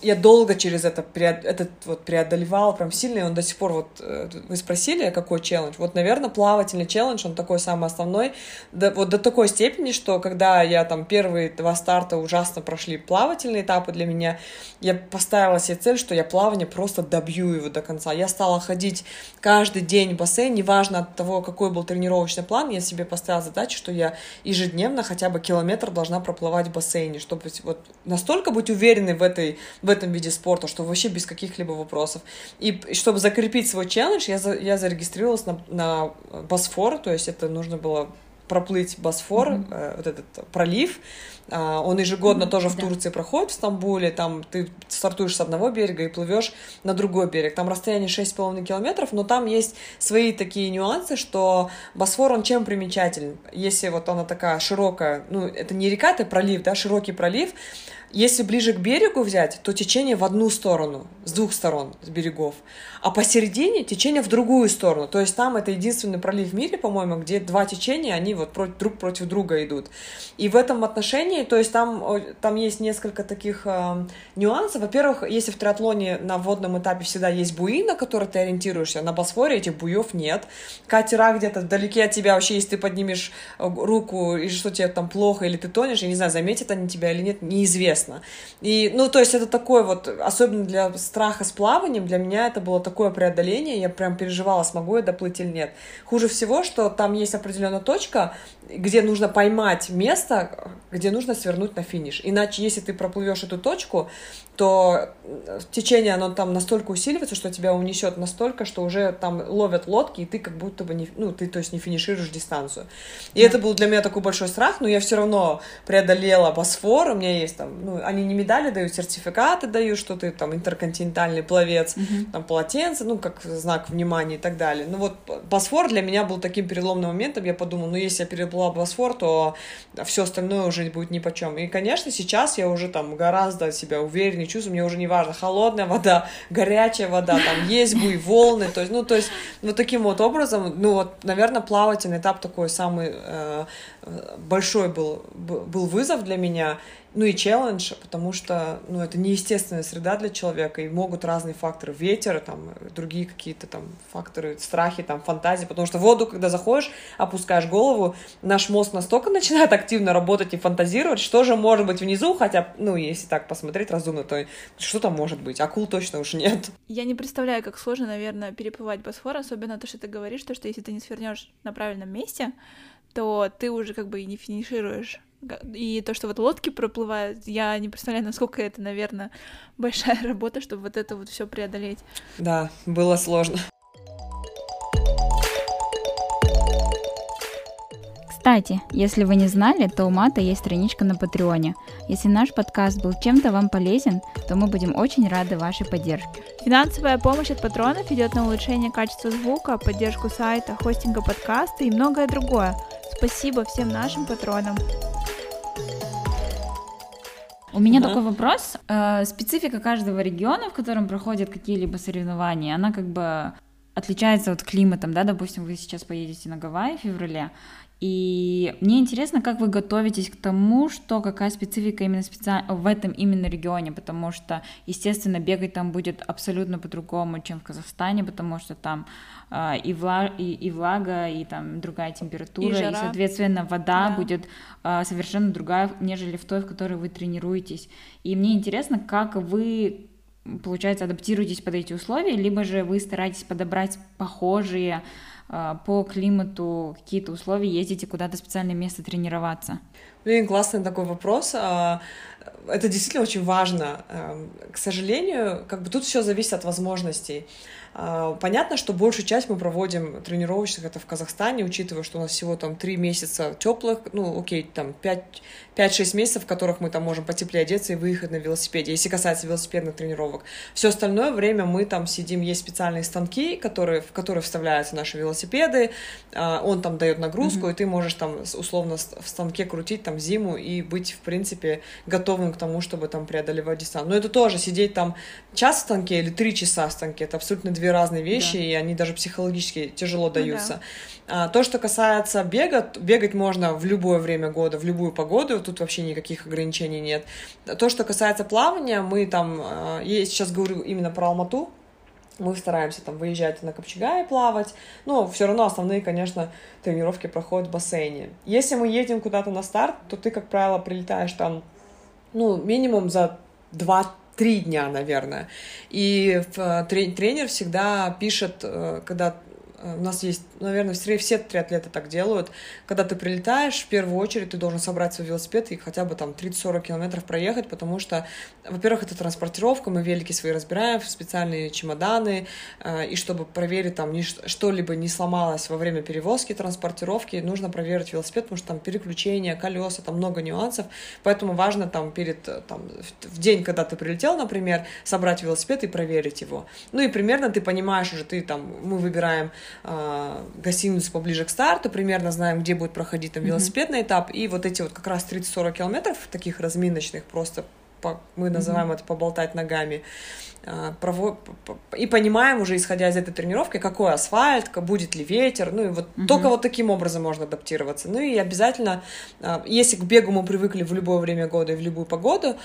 я долго через это преод... этот вот преодолевала прям сильно, и он до сих пор вот, э, вы спросили, какой челлендж, вот, наверное, плавательный челлендж, он такой самый основной, до, вот до такой степени, что когда я там первые два старта ужасно прошла, прошли плавательные этапы для меня, я поставила себе цель, что я плавание просто добью его до конца. Я стала ходить каждый день в бассейн, неважно от того, какой был тренировочный план, я себе поставила задачу, что я ежедневно хотя бы километр должна проплывать в бассейне, чтобы вот настолько быть уверенной в, этой, в этом виде спорта, что вообще без каких-либо вопросов. И чтобы закрепить свой челлендж, я, за, я зарегистрировалась на, на Босфор, то есть это нужно было проплыть Босфор, mm-hmm. э, вот этот пролив. А, он ежегодно mm-hmm. тоже в Турции проходит, в Стамбуле. Там ты стартуешь с одного берега и плывешь на другой берег. Там расстояние 6,5 километров, но там есть свои такие нюансы, что Босфор, он чем примечателен? Если вот она такая широкая, ну, это не река, это пролив, да, широкий пролив, если ближе к берегу взять, то течение в одну сторону, с двух сторон, с берегов. А посередине течение в другую сторону. То есть там это единственный пролив в мире, по-моему, где два течения, они вот против, друг против друга идут. И в этом отношении, то есть там, там есть несколько таких э, нюансов. Во-первых, если в триатлоне на водном этапе всегда есть буи, на которые ты ориентируешься, на Босфоре этих буев нет. Катера где-то вдалеке от тебя, вообще, если ты поднимешь э, руку, и что тебе там плохо, или ты тонешь, я не знаю, заметят они тебя или нет, неизвестно интересно. И, ну, то есть это такое вот, особенно для страха с плаванием, для меня это было такое преодоление, я прям переживала, смогу я доплыть или нет. Хуже всего, что там есть определенная точка, где нужно поймать место, где нужно свернуть на финиш. Иначе, если ты проплывешь эту точку, то э, течение, оно там настолько усиливается, что тебя унесет настолько, что уже там ловят лодки, и ты как будто бы не, ну, ты, то есть, не финишируешь дистанцию. И да. это был для меня такой большой страх, но я все равно преодолела Босфор, у меня есть там, ну, они не медали дают, сертификаты дают, что ты там интерконтинентальный пловец, угу. там полотенце, ну, как знак внимания и так далее. Ну, вот Босфор для меня был таким переломным моментом, я подумала, ну, если я переплыла Босфор, то все остальное уже будет ни по чем. И, конечно, сейчас я уже там гораздо себя увереннее внутренних чувств, мне уже не важно, холодная вода, горячая вода, там есть буй, волны, то есть, ну, то есть, вот таким вот образом, ну, вот, наверное, плавательный этап такой самый э, большой был, был вызов для меня, ну и челлендж, потому что, ну, это неестественная среда для человека, и могут разные факторы, ветер, там, другие какие-то там факторы, страхи, там, фантазии, потому что в воду, когда заходишь, опускаешь голову, наш мозг настолько начинает активно работать и фантазировать, что же может быть внизу, хотя, ну, если так посмотреть разумно, то что там может быть? Акул точно уж нет. Я не представляю, как сложно, наверное, переплывать Босфор, особенно то, что ты говоришь, то, что если ты не свернешь на правильном месте, то ты уже как бы и не финишируешь и то, что вот лодки проплывают, я не представляю, насколько это, наверное, <laughs> большая работа, чтобы вот это вот все преодолеть. Да, было сложно. Кстати, если вы не знали, то у Мата есть страничка на Патреоне. Если наш подкаст был чем-то вам полезен, то мы будем очень рады вашей поддержке. Финансовая помощь от патронов идет на улучшение качества звука, поддержку сайта, хостинга подкаста и многое другое. Спасибо всем нашим патронам. У меня да. такой вопрос. Э, специфика каждого региона, в котором проходят какие-либо соревнования, она как бы отличается от климатом, да, допустим, вы сейчас поедете на Гавайи в феврале, и мне интересно, как вы готовитесь к тому, что какая специфика именно специ... в этом именно регионе, потому что, естественно, бегать там будет абсолютно по-другому, чем в Казахстане, потому что там э, и, вла... и, и влага, и там другая температура, и, и соответственно, вода да. будет э, совершенно другая, нежели в той, в которой вы тренируетесь. И мне интересно, как вы получается, адаптируетесь под эти условия, либо же вы стараетесь подобрать похожие по климату какие-то условия, ездите куда-то специальное место тренироваться? Блин, классный такой вопрос. А, это действительно очень важно. Эм, к сожалению, как бы тут все зависит от возможностей. А, понятно, что большую часть мы проводим тренировочных это в Казахстане, учитывая, что у нас всего там три месяца теплых, ну, окей, там 5-6 месяцев, в которых мы там можем потеплее одеться и выехать на велосипеде, если касается велосипедных тренировок. Все остальное время мы там сидим, есть специальные станки, которые, в которые вставляются наши велосипеды, а, он там дает нагрузку, mm-hmm. и ты можешь там условно в станке крутить там зиму и быть, в принципе, готовым к тому, чтобы там преодолевать дистанцию. Но это тоже сидеть там час в станке или три часа в станке, это абсолютно две две разные вещи, да. и они даже психологически тяжело даются. Ну, да. а, то, что касается бега, бегать можно в любое время года, в любую погоду, тут вообще никаких ограничений нет. То, что касается плавания, мы там, а, я сейчас говорю именно про Алмату, мы стараемся там выезжать на Копчегае плавать, но все равно основные, конечно, тренировки проходят в бассейне. Если мы едем куда-то на старт, то ты, как правило, прилетаешь там ну, минимум за 2 три дня, наверное. И тренер всегда пишет, э, когда Э, у нас есть, наверное, все, все триатлеты так делают. Когда ты прилетаешь, в первую очередь ты должен собрать свой велосипед и хотя бы там 30-40 километров проехать, потому что, во-первых, это транспортировка, мы велики свои разбираем специальные чемоданы, э, и чтобы проверить там что-либо не сломалось во время перевозки, транспортировки, нужно проверить велосипед, потому что там переключения, колеса, там много нюансов, поэтому важно там перед, э, там, в день, когда ты прилетел, например, собрать велосипед и проверить его. Ну и примерно ты понимаешь уже, ты там, мы выбираем э, гостиницу поближе к старту, примерно знаем, где будет проходить там велосипедный mm-hmm. этап, и вот эти вот как раз 30-40 километров таких разминочных просто по, мы называем mm-hmm. это поболтать ногами, а, и понимаем уже, исходя из этой тренировки, какой асфальт, будет ли ветер, ну и вот mm-hmm. только вот таким образом можно адаптироваться. Ну и обязательно, а, если к бегу мы привыкли в любое время года и в любую погоду,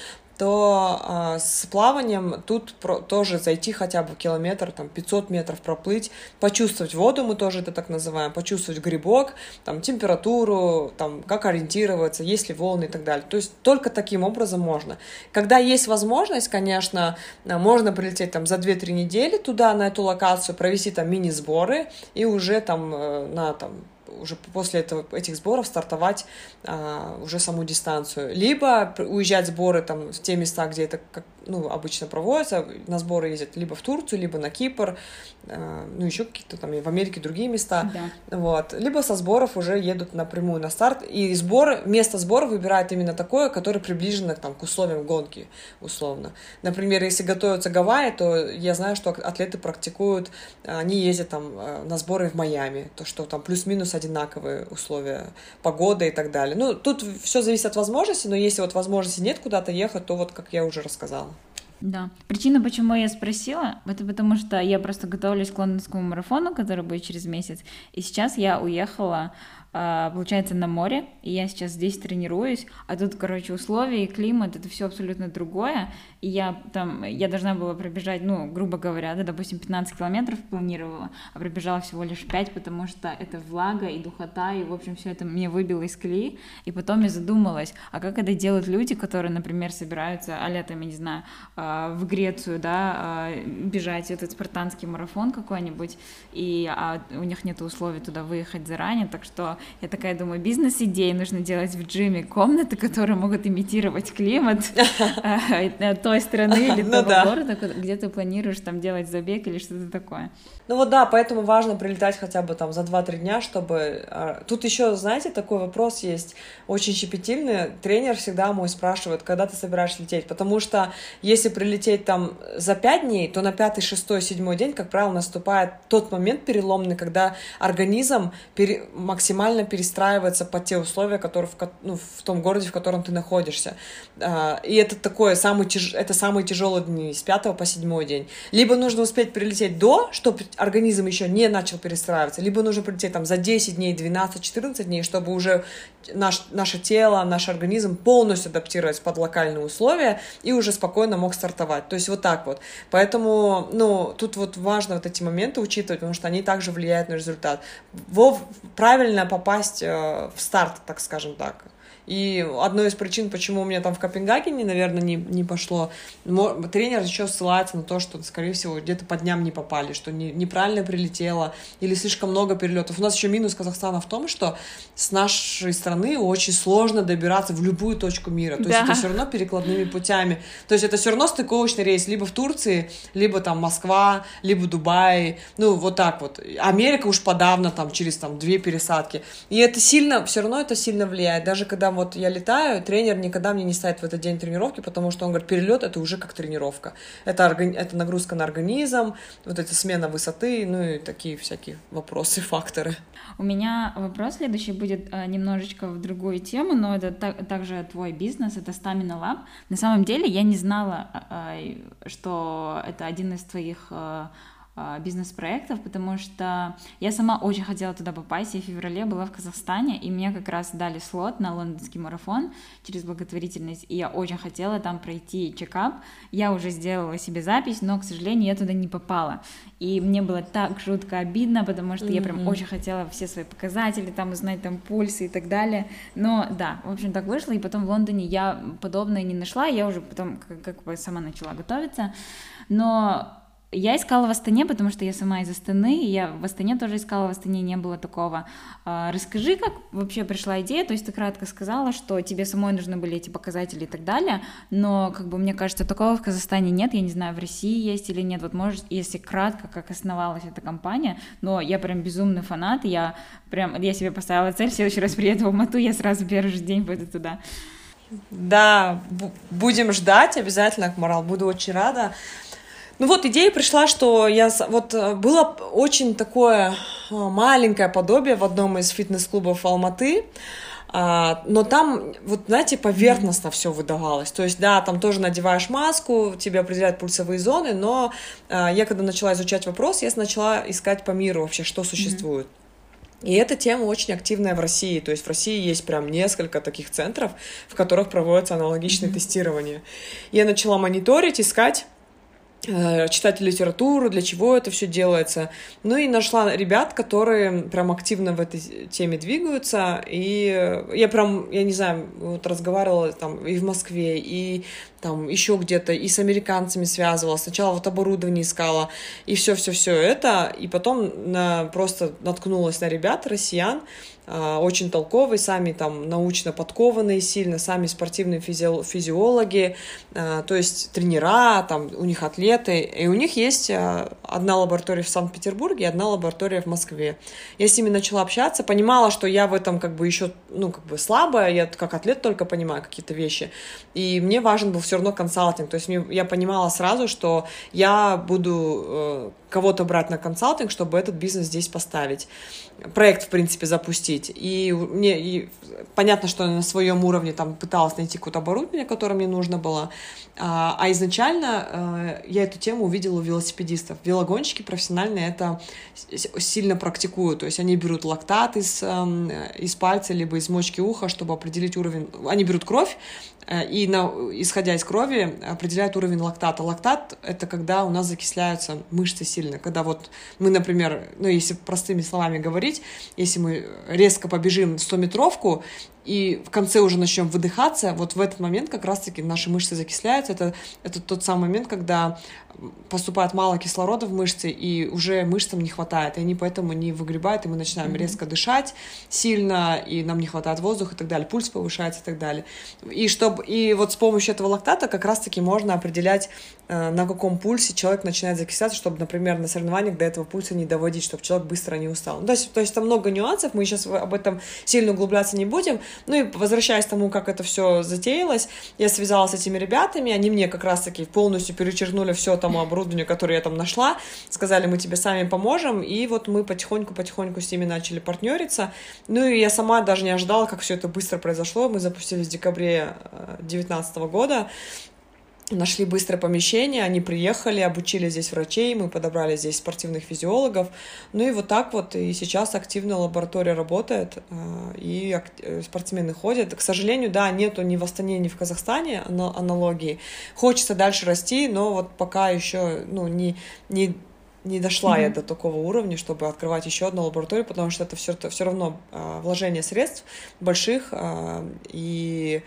то э, с плаванием тут про, тоже зайти хотя бы километр, там 500 метров проплыть, почувствовать воду, мы тоже это так называем, почувствовать грибок, там температуру, там как ориентироваться, есть ли волны и так далее. То есть только таким образом можно. Когда есть возможность, конечно, можно прилететь там за 2-3 недели туда, на эту локацию, провести там мини-сборы и уже там э, на там уже после этого, этих сборов стартовать а, уже саму дистанцию. Либо уезжать сборы там в те места, где это как, ну, обычно проводятся, на сборы ездят либо в Турцию, либо на Кипр, э, ну, еще какие-то там в Америке другие места, да. вот, либо со сборов уже едут напрямую на старт, и сбор, место сбора выбирает именно такое, которое приближено там, к условиям гонки, условно. Например, если готовятся Гавайи, то я знаю, что атлеты практикуют, они ездят там э, на сборы в Майами, то, что там плюс-минус одинаковые условия, погода и так далее. Ну, тут все зависит от возможности, но если вот возможности нет куда-то ехать, то вот, как я уже рассказала. Да. Причина, почему я спросила, это потому что я просто готовлюсь к лондонскому марафону, который будет через месяц, и сейчас я уехала получается, на море, и я сейчас здесь тренируюсь, а тут, короче, условия и климат, это все абсолютно другое, и я там, я должна была пробежать, ну, грубо говоря, да, допустим, 15 километров планировала, а пробежала всего лишь 5, потому что это влага и духота, и, в общем, все это мне выбило из колеи, и потом я задумалась, а как это делают люди, которые, например, собираются, а летом, я не знаю, а, в Грецию, да, а, бежать этот спартанский марафон какой-нибудь, и а у них нет условий туда выехать заранее, так что я такая думаю, бизнес-идеи нужно делать в джиме, комнаты, которые могут имитировать климат э, той страны или ну того города, где ты планируешь там делать забег или что-то такое. Ну вот да, поэтому важно прилетать хотя бы там за 2-3 дня, чтобы... А, тут еще, знаете, такой вопрос есть, очень щепетильный. Тренер всегда мой спрашивает, когда ты собираешься лететь, потому что если прилететь там за 5 дней, то на 5, 6, 7 день, как правило, наступает тот момент переломный, когда организм пере... максимально перестраивается под те условия, которые в, ну, в том городе, в котором ты находишься. А, и это такое самый, тяж... это самые тяжелые дни, с 5 по 7 день. Либо нужно успеть прилететь до, чтобы организм еще не начал перестраиваться, либо нужно прилететь там за 10 дней, 12, 14 дней, чтобы уже наш, наше тело, наш организм полностью адаптировать под локальные условия и уже спокойно мог стартовать. То есть вот так вот. Поэтому, ну, тут вот важно вот эти моменты учитывать, потому что они также влияют на результат. Вов правильно попасть э, в старт, так скажем так. И одной из причин, почему у меня там в Копенгагене, наверное, не, не пошло, тренер еще ссылается на то, что, скорее всего, где-то по дням не попали, что не, неправильно прилетело или слишком много перелетов. У нас еще минус Казахстана в том, что с нашей страны очень сложно добираться в любую точку мира. То да. есть это все равно перекладными путями. То есть это все равно стыковочный рейс либо в Турции, либо там Москва, либо Дубай. Ну, вот так вот. Америка уж подавно там через там две пересадки. И это сильно, все равно это сильно влияет. Даже когда вот я летаю, тренер никогда мне не ставит в этот день тренировки, потому что он говорит, перелет это уже как тренировка. Это, органи... это нагрузка на организм, вот эта смена высоты, ну и такие всякие вопросы, <laughs> факторы. У меня вопрос следующий будет а, немножечко в другую тему, но это так, также твой бизнес, это Stamina Lab. На самом деле я не знала, а, что это один из твоих бизнес-проектов, потому что я сама очень хотела туда попасть. Я в феврале была в Казахстане, и мне как раз дали слот на лондонский марафон через благотворительность, и я очень хотела там пройти чекап. Я уже сделала себе запись, но, к сожалению, я туда не попала. И мне было так жутко обидно, потому что mm-hmm. я прям очень хотела все свои показатели там узнать, там пульсы и так далее. Но да, в общем, так вышло, и потом в Лондоне я подобное не нашла, я уже потом как, как бы сама начала готовиться. Но я искала в Астане, потому что я сама из Астаны, и я в Астане тоже искала, в Астане не было такого. А, расскажи, как вообще пришла идея, то есть ты кратко сказала, что тебе самой нужны были эти показатели и так далее, но, как бы, мне кажется, такого в Казахстане нет, я не знаю, в России есть или нет, вот может, если кратко, как основалась эта компания, но я прям безумный фанат, я прям, я себе поставила цель, в следующий раз приеду в Алмату, я сразу первый же день пойду туда. Да, будем ждать обязательно, Акмарал, буду очень рада. Ну вот идея пришла, что я вот э, было очень такое э, маленькое подобие в одном из фитнес-клубов Алматы, а, но там, вот, знаете, поверхностно mm-hmm. все выдавалось. То есть, да, там тоже надеваешь маску, тебе определяют пульсовые зоны, но а, я когда начала изучать вопрос, я начала искать по миру вообще, что существует. Mm-hmm. И эта тема очень активная в России. То есть в России есть прям несколько таких центров, в которых проводятся аналогичные mm-hmm. тестирования. Я начала мониторить, искать читать литературу, для чего это все делается. Ну и нашла ребят, которые прям активно в этой теме двигаются. И я прям, я не знаю, вот разговаривала там и в Москве, и там еще где-то, и с американцами связывала. Сначала вот оборудование искала, и все-все-все это. И потом на, просто наткнулась на ребят, россиян, очень толковые, сами там научно подкованные сильно, сами спортивные физи физиологи, а, то есть тренера, там у них атлеты, и у них есть а, одна лаборатория в Санкт-Петербурге и одна лаборатория в Москве. Я с ними начала общаться, понимала, что я в этом как бы еще, ну, как бы слабая, я как атлет только понимаю какие-то вещи, и мне важен был все равно консалтинг, то есть мне, я понимала сразу, что я буду э, кого-то брать на консалтинг, чтобы этот бизнес здесь поставить, проект, в принципе, запустить. И мне и понятно, что на своем уровне там пыталась найти какое-то оборудование, которое мне нужно было, а, а изначально э, я эту тему увидела у велосипедистов. Велогонщики профессиональные это сильно практикуют, то есть они берут лактат из, эм, из пальца, либо из мочки уха, чтобы определить уровень, они берут кровь, Э, и на, исходя из крови определяют уровень лактата. Лактат — это когда у нас закисляются мышцы сильно. Когда вот мы, например, ну, если простыми словами говорить, если мы резко побежим 100-метровку, и в конце уже начнем выдыхаться, вот в этот момент как раз-таки наши мышцы закисляются. Это, это тот самый момент, когда поступает мало кислорода в мышцы, и уже мышцам не хватает, и они поэтому не выгребают, и мы начинаем mm-hmm. резко дышать сильно, и нам не хватает воздуха и так далее, пульс повышается и так далее. И, чтобы, и вот с помощью этого лактата как раз-таки можно определять, э, на каком пульсе человек начинает закисляться, чтобы, например, на соревнованиях до этого пульса не доводить, чтобы человек быстро не устал. Ну, то, есть, то есть там много нюансов, мы сейчас об этом сильно углубляться не будем, ну и возвращаясь к тому, как это все затеялось, я связалась с этими ребятами, они мне как раз-таки полностью перечеркнули все тому оборудованию, которое я там нашла, сказали, мы тебе сами поможем, и вот мы потихоньку-потихоньку с ними начали партнериться. Ну и я сама даже не ожидала, как все это быстро произошло. Мы запустились в декабре 2019 э, года, нашли быстрое помещение, они приехали, обучили здесь врачей, мы подобрали здесь спортивных физиологов, ну и вот так вот, и сейчас активно лаборатория работает, э, и э, спортсмены ходят. К сожалению, да, нету ни в Астане, ни в Казахстане аналогии. Хочется дальше расти, но вот пока еще, ну, не, не не дошла mm-hmm. я до такого уровня, чтобы открывать еще одну лабораторию, потому что это все, все равно э, вложение средств больших э, и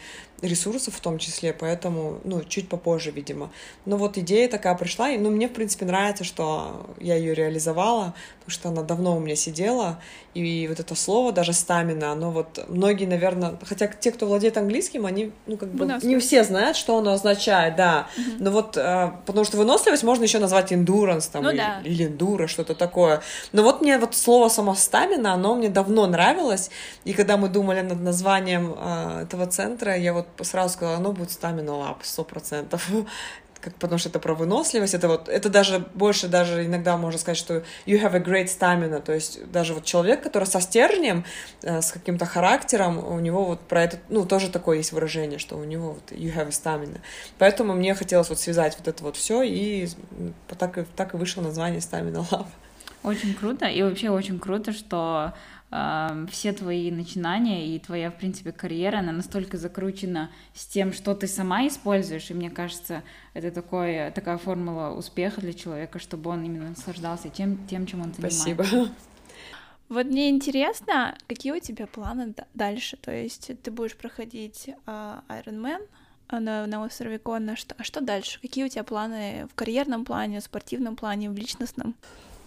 ресурсов в том числе, поэтому, ну, чуть попозже, видимо. Но вот идея такая пришла, и, ну, мне, в принципе, нравится, что я ее реализовала, потому что она давно у меня сидела, и вот это слово, даже стамина, оно вот, многие, наверное, хотя те, кто владеет английским, они, ну, как бы, не все знают, что оно означает, да, угу. но вот, э, потому что выносливость можно еще назвать endurance, там, ну, или, да. или enduro, что-то такое, но вот мне вот слово само стамина, оно мне давно нравилось, и когда мы думали над названием э, этого центра, я вот сразу сказала, оно будет стамина лап, сто процентов. <laughs> как, потому что это про выносливость, это вот, это даже больше даже иногда можно сказать, что you have a great stamina, то есть даже вот человек, который со стержнем, э, с каким-то характером, у него вот про это, ну, тоже такое есть выражение, что у него вот you have a stamina. Поэтому мне хотелось вот связать вот это вот все, и так так и вышло название Stamina Love. Очень круто, и вообще очень круто, что э, все твои начинания и твоя, в принципе, карьера, она настолько закручена с тем, что ты сама используешь, и мне кажется, это такое, такая формула успеха для человека, чтобы он именно наслаждался тем, тем чем он занимается. Спасибо. Вот мне интересно, какие у тебя планы дальше? То есть ты будешь проходить uh, Ironman на, на острове Конна, что, а что дальше? Какие у тебя планы в карьерном плане, в спортивном плане, в личностном?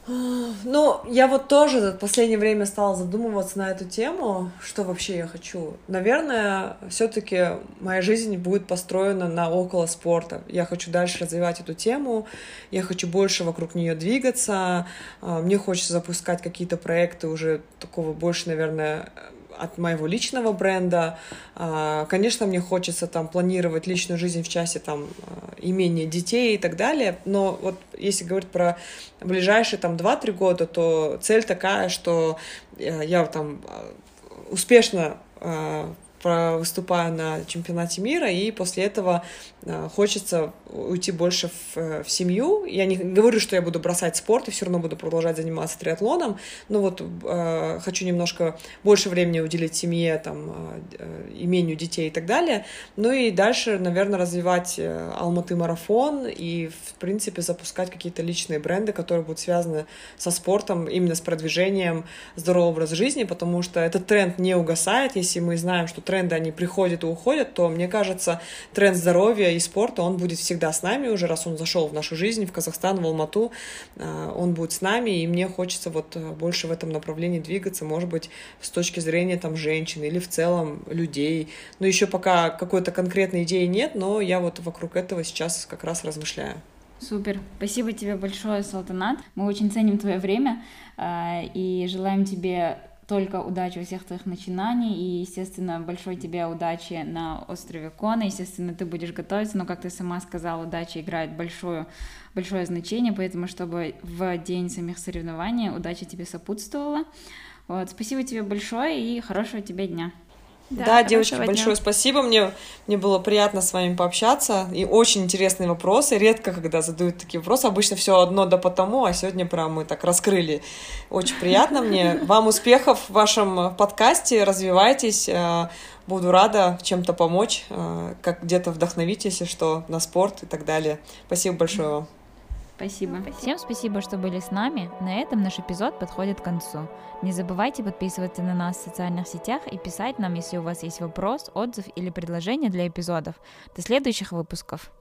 Ну, я вот тоже в последнее время стала задумываться на эту тему, что вообще я хочу. Наверное, все-таки моя жизнь будет построена на около спорта. Я хочу дальше развивать эту тему, я хочу больше вокруг нее двигаться, а, мне хочется запускать какие-то проекты уже такого больше, наверное, от моего личного бренда. А, конечно, мне хочется там планировать личную жизнь в части там а, имения детей и так далее, но вот если говорить про ближайшие там 2-3 года, то цель такая, что э, я там а, успешно выступаю на чемпионате мира, и после этого э, хочется уйти больше в, э, в семью. Я не говорю, что я буду бросать спорт и все равно буду продолжать заниматься триатлоном, но вот э, хочу немножко больше времени уделить семье, там, э, имению детей и так далее. Ну и дальше, наверное, развивать э, Алматы марафон и, в принципе, запускать какие-то личные бренды, которые будут связаны со спортом, именно с продвижением здорового образа жизни, потому что этот тренд не угасает, если мы знаем, что тренды, они приходят и уходят, то, мне кажется, тренд здоровья и спорта, он будет всегда с нами уже, раз он зашел в нашу жизнь, в Казахстан, в Алмату, э, он будет с нами, и мне хочется вот э, больше в этом направлении двигаться, может быть, с точки зрения там женщин или в целом людей. Но еще пока какой-то конкретной идеи нет, но я вот вокруг этого сейчас как раз размышляю. Супер. Спасибо тебе большое, Салтанат. Мы очень ценим твое время э, и желаем тебе только удачи во всех твоих начинаниях, и, естественно, большой тебе удачи на острове Кона, естественно, ты будешь готовиться, но, как ты сама сказала, удача играет большое, большое значение, поэтому, чтобы в день самих соревнований удача тебе сопутствовала. Вот, спасибо тебе большое и хорошего тебе дня. Да, да девочки, дня. большое спасибо. Мне, мне было приятно с вами пообщаться. И очень интересные вопросы. Редко, когда задают такие вопросы. Обычно все одно да потому, а сегодня прям мы так раскрыли. Очень приятно мне. <laughs> Вам успехов в вашем подкасте. Развивайтесь. Э, буду рада чем-то помочь, э, как где-то вдохновить, если что, на спорт и так далее. Спасибо большое вам. Спасибо. Всем спасибо, что были с нами. На этом наш эпизод подходит к концу. Не забывайте подписываться на нас в социальных сетях и писать нам, если у вас есть вопрос, отзыв или предложение для эпизодов. До следующих выпусков.